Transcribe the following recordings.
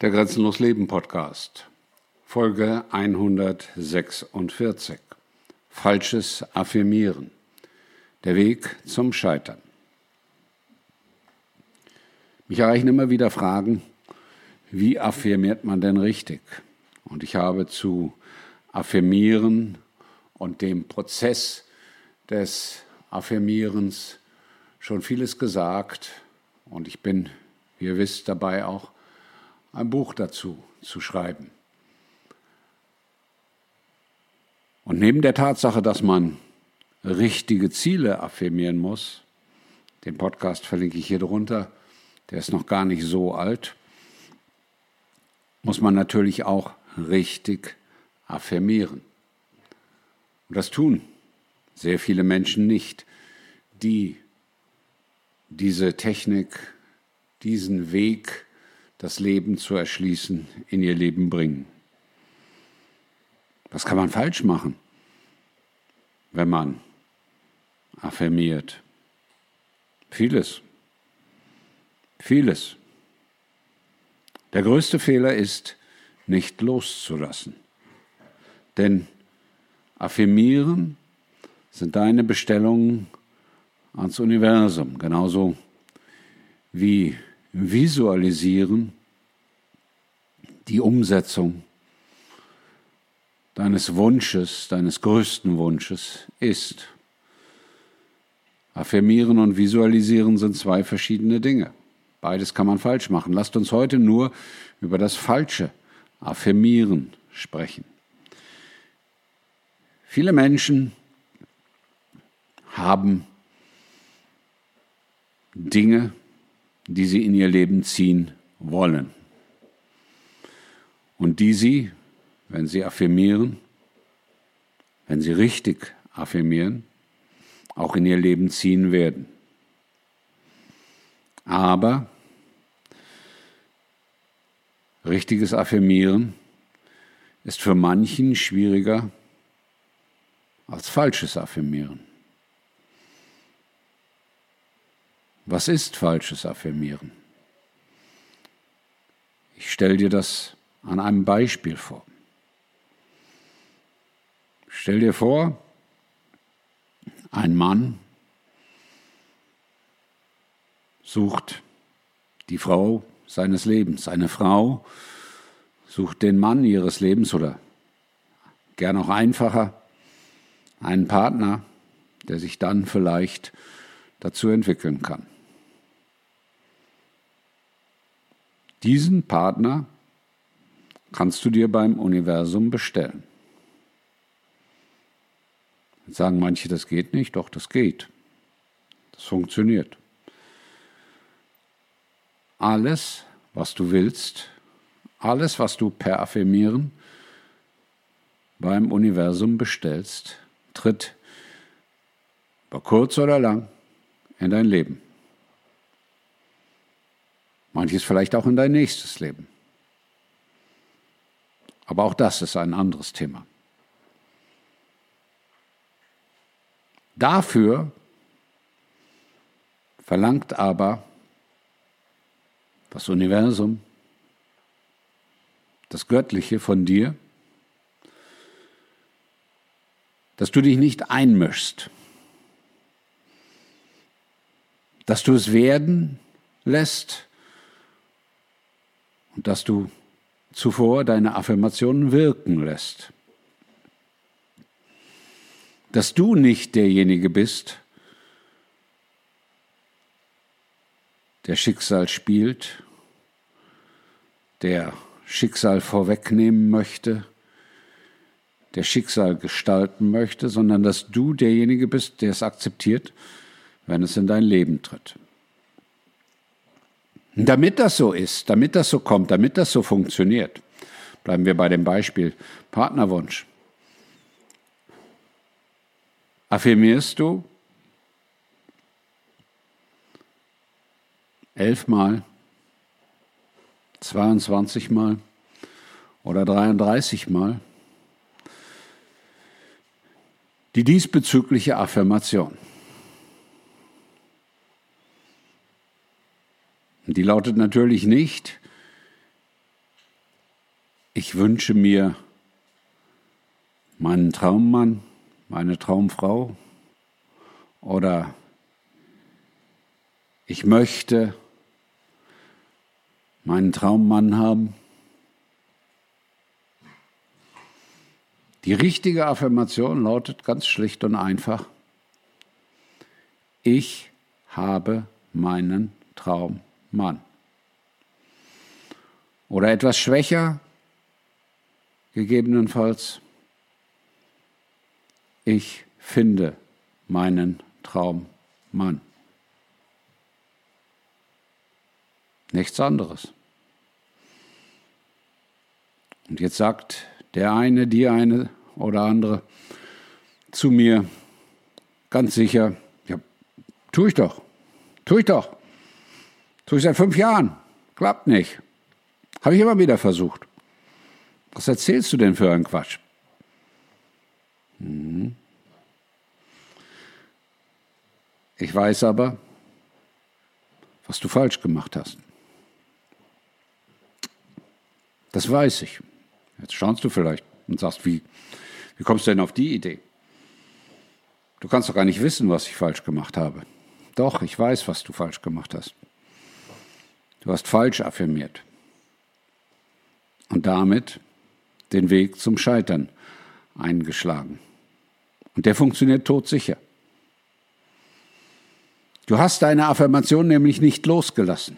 Der Grenzenlos Leben Podcast, Folge 146. Falsches Affirmieren. Der Weg zum Scheitern. Mich erreichen immer wieder Fragen, wie affirmiert man denn richtig? Und ich habe zu Affirmieren und dem Prozess des Affirmierens schon vieles gesagt. Und ich bin, wie ihr wisst, dabei auch ein Buch dazu zu schreiben. Und neben der Tatsache, dass man richtige Ziele affirmieren muss, den Podcast verlinke ich hier drunter, der ist noch gar nicht so alt, muss man natürlich auch richtig affirmieren. Und das tun sehr viele Menschen nicht, die diese Technik, diesen Weg das Leben zu erschließen, in ihr Leben bringen. Was kann man falsch machen, wenn man affirmiert? Vieles. Vieles. Der größte Fehler ist, nicht loszulassen. Denn affirmieren sind deine Bestellungen ans Universum, genauso wie Visualisieren die Umsetzung deines Wunsches, deines größten Wunsches ist. Affirmieren und Visualisieren sind zwei verschiedene Dinge. Beides kann man falsch machen. Lasst uns heute nur über das falsche Affirmieren sprechen. Viele Menschen haben Dinge, die sie in ihr Leben ziehen wollen. Und die sie, wenn sie affirmieren, wenn sie richtig affirmieren, auch in ihr Leben ziehen werden. Aber richtiges Affirmieren ist für manchen schwieriger als falsches Affirmieren. Was ist falsches Affirmieren? Ich stelle dir das an einem Beispiel vor. Stell dir vor, ein Mann sucht die Frau seines Lebens, eine Frau sucht den Mann ihres Lebens oder gern auch einfacher, einen Partner, der sich dann vielleicht dazu entwickeln kann. Diesen Partner kannst du dir beim Universum bestellen. Jetzt sagen manche, das geht nicht, doch das geht. Das funktioniert. Alles, was du willst, alles, was du per Affirmieren beim Universum bestellst, tritt über kurz oder lang in dein Leben. Manches vielleicht auch in dein nächstes Leben. Aber auch das ist ein anderes Thema. Dafür verlangt aber das Universum, das Göttliche von dir, dass du dich nicht einmischst, dass du es werden lässt, dass du zuvor deine Affirmationen wirken lässt. Dass du nicht derjenige bist, der Schicksal spielt, der Schicksal vorwegnehmen möchte, der Schicksal gestalten möchte, sondern dass du derjenige bist, der es akzeptiert, wenn es in dein Leben tritt. Damit das so ist, damit das so kommt, damit das so funktioniert, bleiben wir bei dem Beispiel Partnerwunsch. Affirmierst du elfmal, 22 Mal oder 33 Mal die diesbezügliche Affirmation. Die lautet natürlich nicht, ich wünsche mir meinen Traummann, meine Traumfrau oder ich möchte meinen Traummann haben. Die richtige Affirmation lautet ganz schlicht und einfach, ich habe meinen Traummann. Oder etwas schwächer, gegebenenfalls, ich finde meinen Traummann. Nichts anderes. Und jetzt sagt der eine, die eine oder andere zu mir ganz sicher, ja, tue ich doch, tue ich doch, tue ich seit fünf Jahren, klappt nicht. Habe ich immer wieder versucht. Was erzählst du denn für einen Quatsch? Mhm. Ich weiß aber, was du falsch gemacht hast. Das weiß ich. Jetzt staunst du vielleicht und sagst, wie, wie kommst du denn auf die Idee? Du kannst doch gar nicht wissen, was ich falsch gemacht habe. Doch, ich weiß, was du falsch gemacht hast. Du hast falsch affirmiert. Und damit den Weg zum Scheitern eingeschlagen. Und der funktioniert todsicher. Du hast deine Affirmation nämlich nicht losgelassen.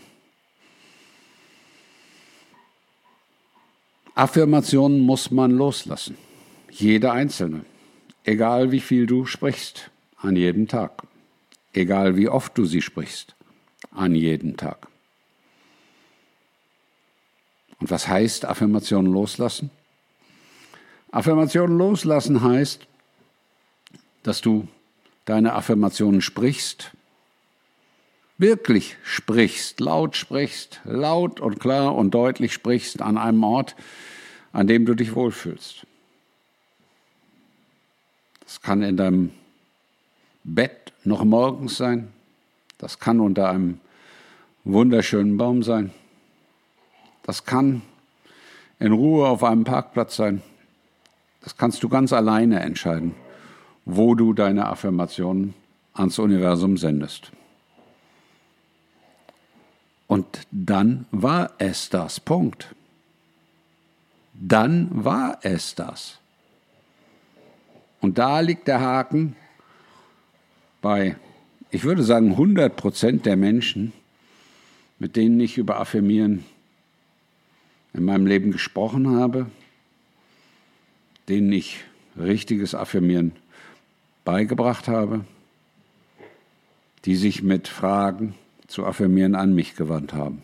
Affirmationen muss man loslassen. Jede einzelne. Egal wie viel du sprichst, an jedem Tag. Egal wie oft du sie sprichst, an jedem Tag. Und was heißt Affirmationen loslassen? Affirmationen loslassen heißt, dass du deine Affirmationen sprichst, wirklich sprichst, laut sprichst, laut und klar und deutlich sprichst an einem Ort, an dem du dich wohlfühlst. Das kann in deinem Bett noch morgens sein, das kann unter einem wunderschönen Baum sein, das kann in Ruhe auf einem Parkplatz sein, das kannst du ganz alleine entscheiden, wo du deine Affirmationen ans Universum sendest. Und dann war es das. Punkt. Dann war es das. Und da liegt der Haken bei, ich würde sagen, 100 Prozent der Menschen, mit denen ich über Affirmieren in meinem Leben gesprochen habe, denen ich richtiges Affirmieren beigebracht habe, die sich mit Fragen zu affirmieren an mich gewandt haben.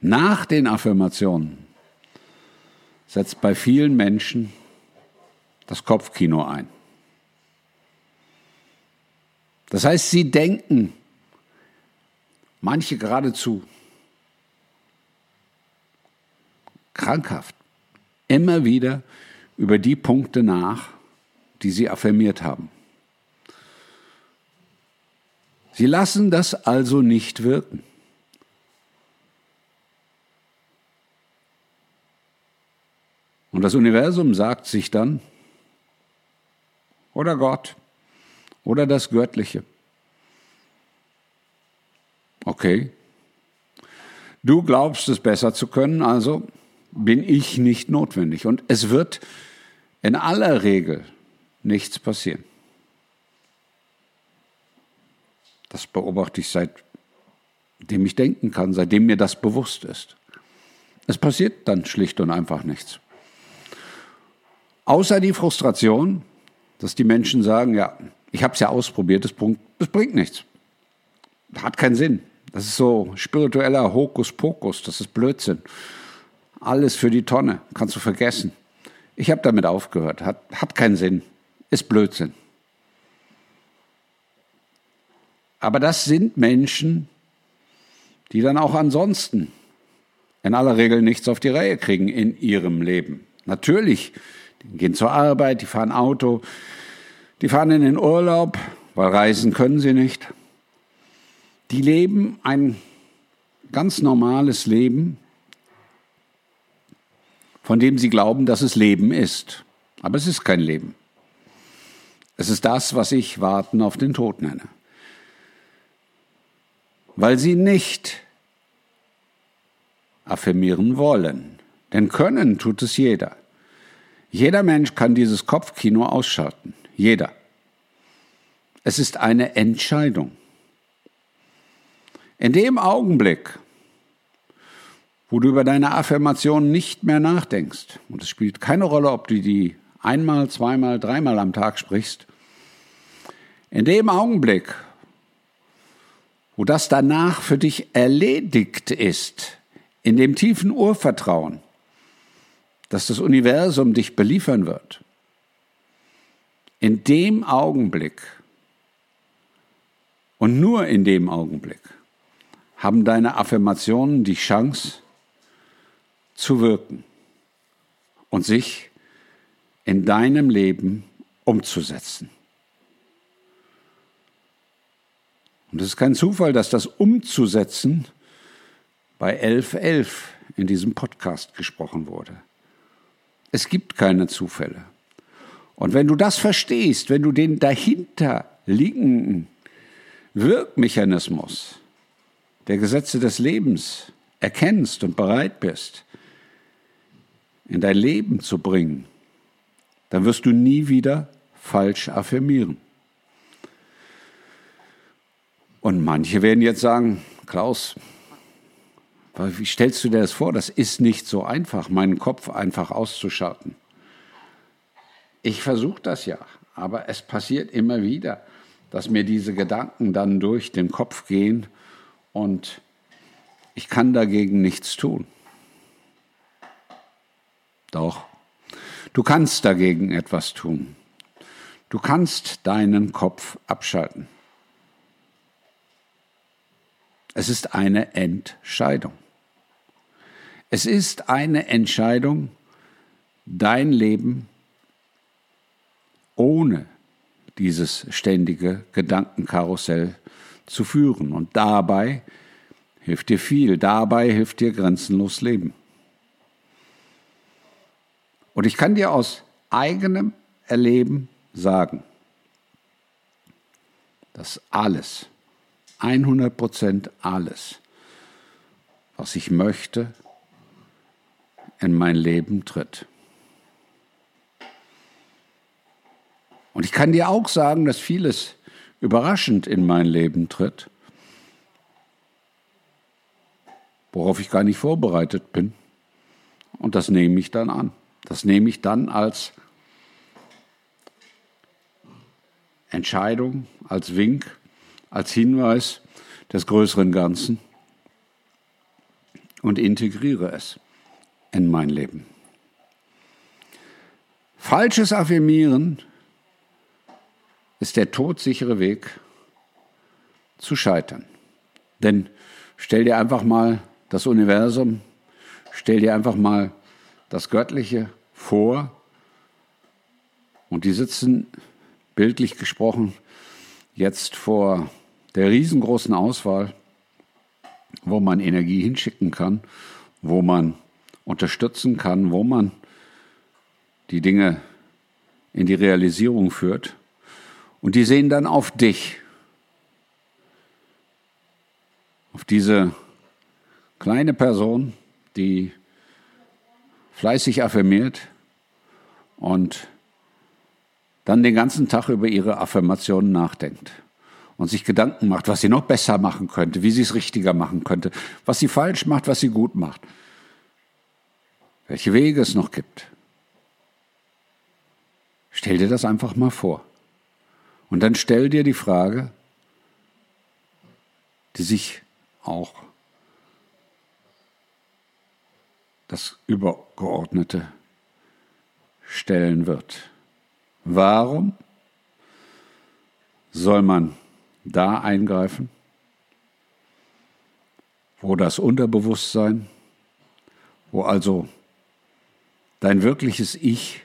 Nach den Affirmationen setzt bei vielen Menschen das Kopfkino ein. Das heißt, sie denken, manche geradezu krankhaft, immer wieder über die Punkte nach, die sie affirmiert haben. Sie lassen das also nicht wirken. Und das Universum sagt sich dann, oder Gott, oder das Göttliche. Okay, du glaubst es besser zu können, also bin ich nicht notwendig. Und es wird in aller Regel nichts passieren. Das beobachte ich seitdem ich denken kann, seitdem mir das bewusst ist. Es passiert dann schlicht und einfach nichts. Außer die Frustration, dass die Menschen sagen, ja, ich habe es ja ausprobiert, das bringt nichts. Hat keinen Sinn. Das ist so spiritueller Hokuspokus, das ist Blödsinn. Alles für die Tonne, kannst du vergessen. Ich habe damit aufgehört, hat, hat keinen Sinn ist Blödsinn. Aber das sind Menschen, die dann auch ansonsten in aller Regel nichts auf die Reihe kriegen in ihrem Leben. Natürlich, die gehen zur Arbeit, die fahren Auto, die fahren in den Urlaub, weil reisen können sie nicht. Die leben ein ganz normales Leben, von dem sie glauben, dass es Leben ist. Aber es ist kein Leben. Es ist das, was ich Warten auf den Tod nenne. Weil sie nicht affirmieren wollen. Denn können tut es jeder. Jeder Mensch kann dieses Kopfkino ausschalten. Jeder. Es ist eine Entscheidung. In dem Augenblick, wo du über deine Affirmation nicht mehr nachdenkst, und es spielt keine Rolle, ob du die einmal, zweimal, dreimal am Tag sprichst, in dem Augenblick, wo das danach für dich erledigt ist, in dem tiefen Urvertrauen, dass das Universum dich beliefern wird, in dem Augenblick und nur in dem Augenblick haben deine Affirmationen die Chance zu wirken und sich in deinem Leben umzusetzen. Und es ist kein Zufall, dass das Umzusetzen bei 11.11 in diesem Podcast gesprochen wurde. Es gibt keine Zufälle. Und wenn du das verstehst, wenn du den dahinter liegenden Wirkmechanismus der Gesetze des Lebens erkennst und bereit bist, in dein Leben zu bringen, dann wirst du nie wieder falsch affirmieren. Und manche werden jetzt sagen, Klaus, wie stellst du dir das vor? Das ist nicht so einfach, meinen Kopf einfach auszuschalten. Ich versuche das ja, aber es passiert immer wieder, dass mir diese Gedanken dann durch den Kopf gehen und ich kann dagegen nichts tun. Doch, du kannst dagegen etwas tun. Du kannst deinen Kopf abschalten. Es ist eine Entscheidung. Es ist eine Entscheidung, dein Leben ohne dieses ständige Gedankenkarussell zu führen. Und dabei hilft dir viel, dabei hilft dir grenzenlos Leben. Und ich kann dir aus eigenem Erleben sagen, dass alles, 100 Prozent alles, was ich möchte, in mein Leben tritt. Und ich kann dir auch sagen, dass vieles überraschend in mein Leben tritt, worauf ich gar nicht vorbereitet bin. Und das nehme ich dann an. Das nehme ich dann als Entscheidung, als Wink, als Hinweis des größeren Ganzen und integriere es in mein Leben. Falsches Affirmieren ist der todsichere Weg zu scheitern. Denn stell dir einfach mal das Universum, stell dir einfach mal das Göttliche vor und die sitzen, bildlich gesprochen, jetzt vor der riesengroßen Auswahl, wo man Energie hinschicken kann, wo man unterstützen kann, wo man die Dinge in die Realisierung führt. Und die sehen dann auf dich, auf diese kleine Person, die fleißig affirmiert und dann den ganzen Tag über ihre Affirmationen nachdenkt und sich Gedanken macht, was sie noch besser machen könnte, wie sie es richtiger machen könnte, was sie falsch macht, was sie gut macht, welche Wege es noch gibt. Stell dir das einfach mal vor. Und dann stell dir die Frage, die sich auch das Übergeordnete stellen wird. Warum soll man da eingreifen, wo das Unterbewusstsein, wo also dein wirkliches Ich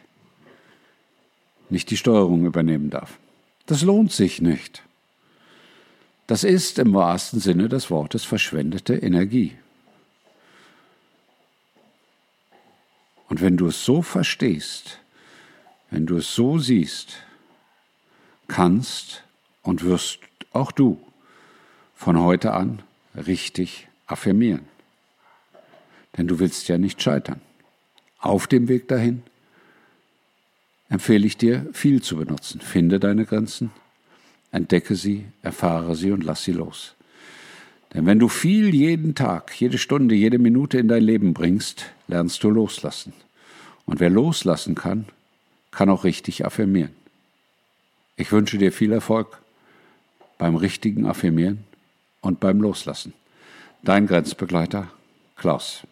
nicht die Steuerung übernehmen darf? Das lohnt sich nicht. Das ist im wahrsten Sinne des Wortes verschwendete Energie. Und wenn du es so verstehst, wenn du es so siehst, kannst und wirst auch du von heute an richtig affirmieren. Denn du willst ja nicht scheitern. Auf dem Weg dahin empfehle ich dir, viel zu benutzen. Finde deine Grenzen, entdecke sie, erfahre sie und lass sie los. Denn wenn du viel jeden Tag, jede Stunde, jede Minute in dein Leben bringst, lernst du loslassen. Und wer loslassen kann, kann auch richtig affirmieren. Ich wünsche dir viel Erfolg beim richtigen Affirmieren und beim Loslassen. Dein Grenzbegleiter Klaus.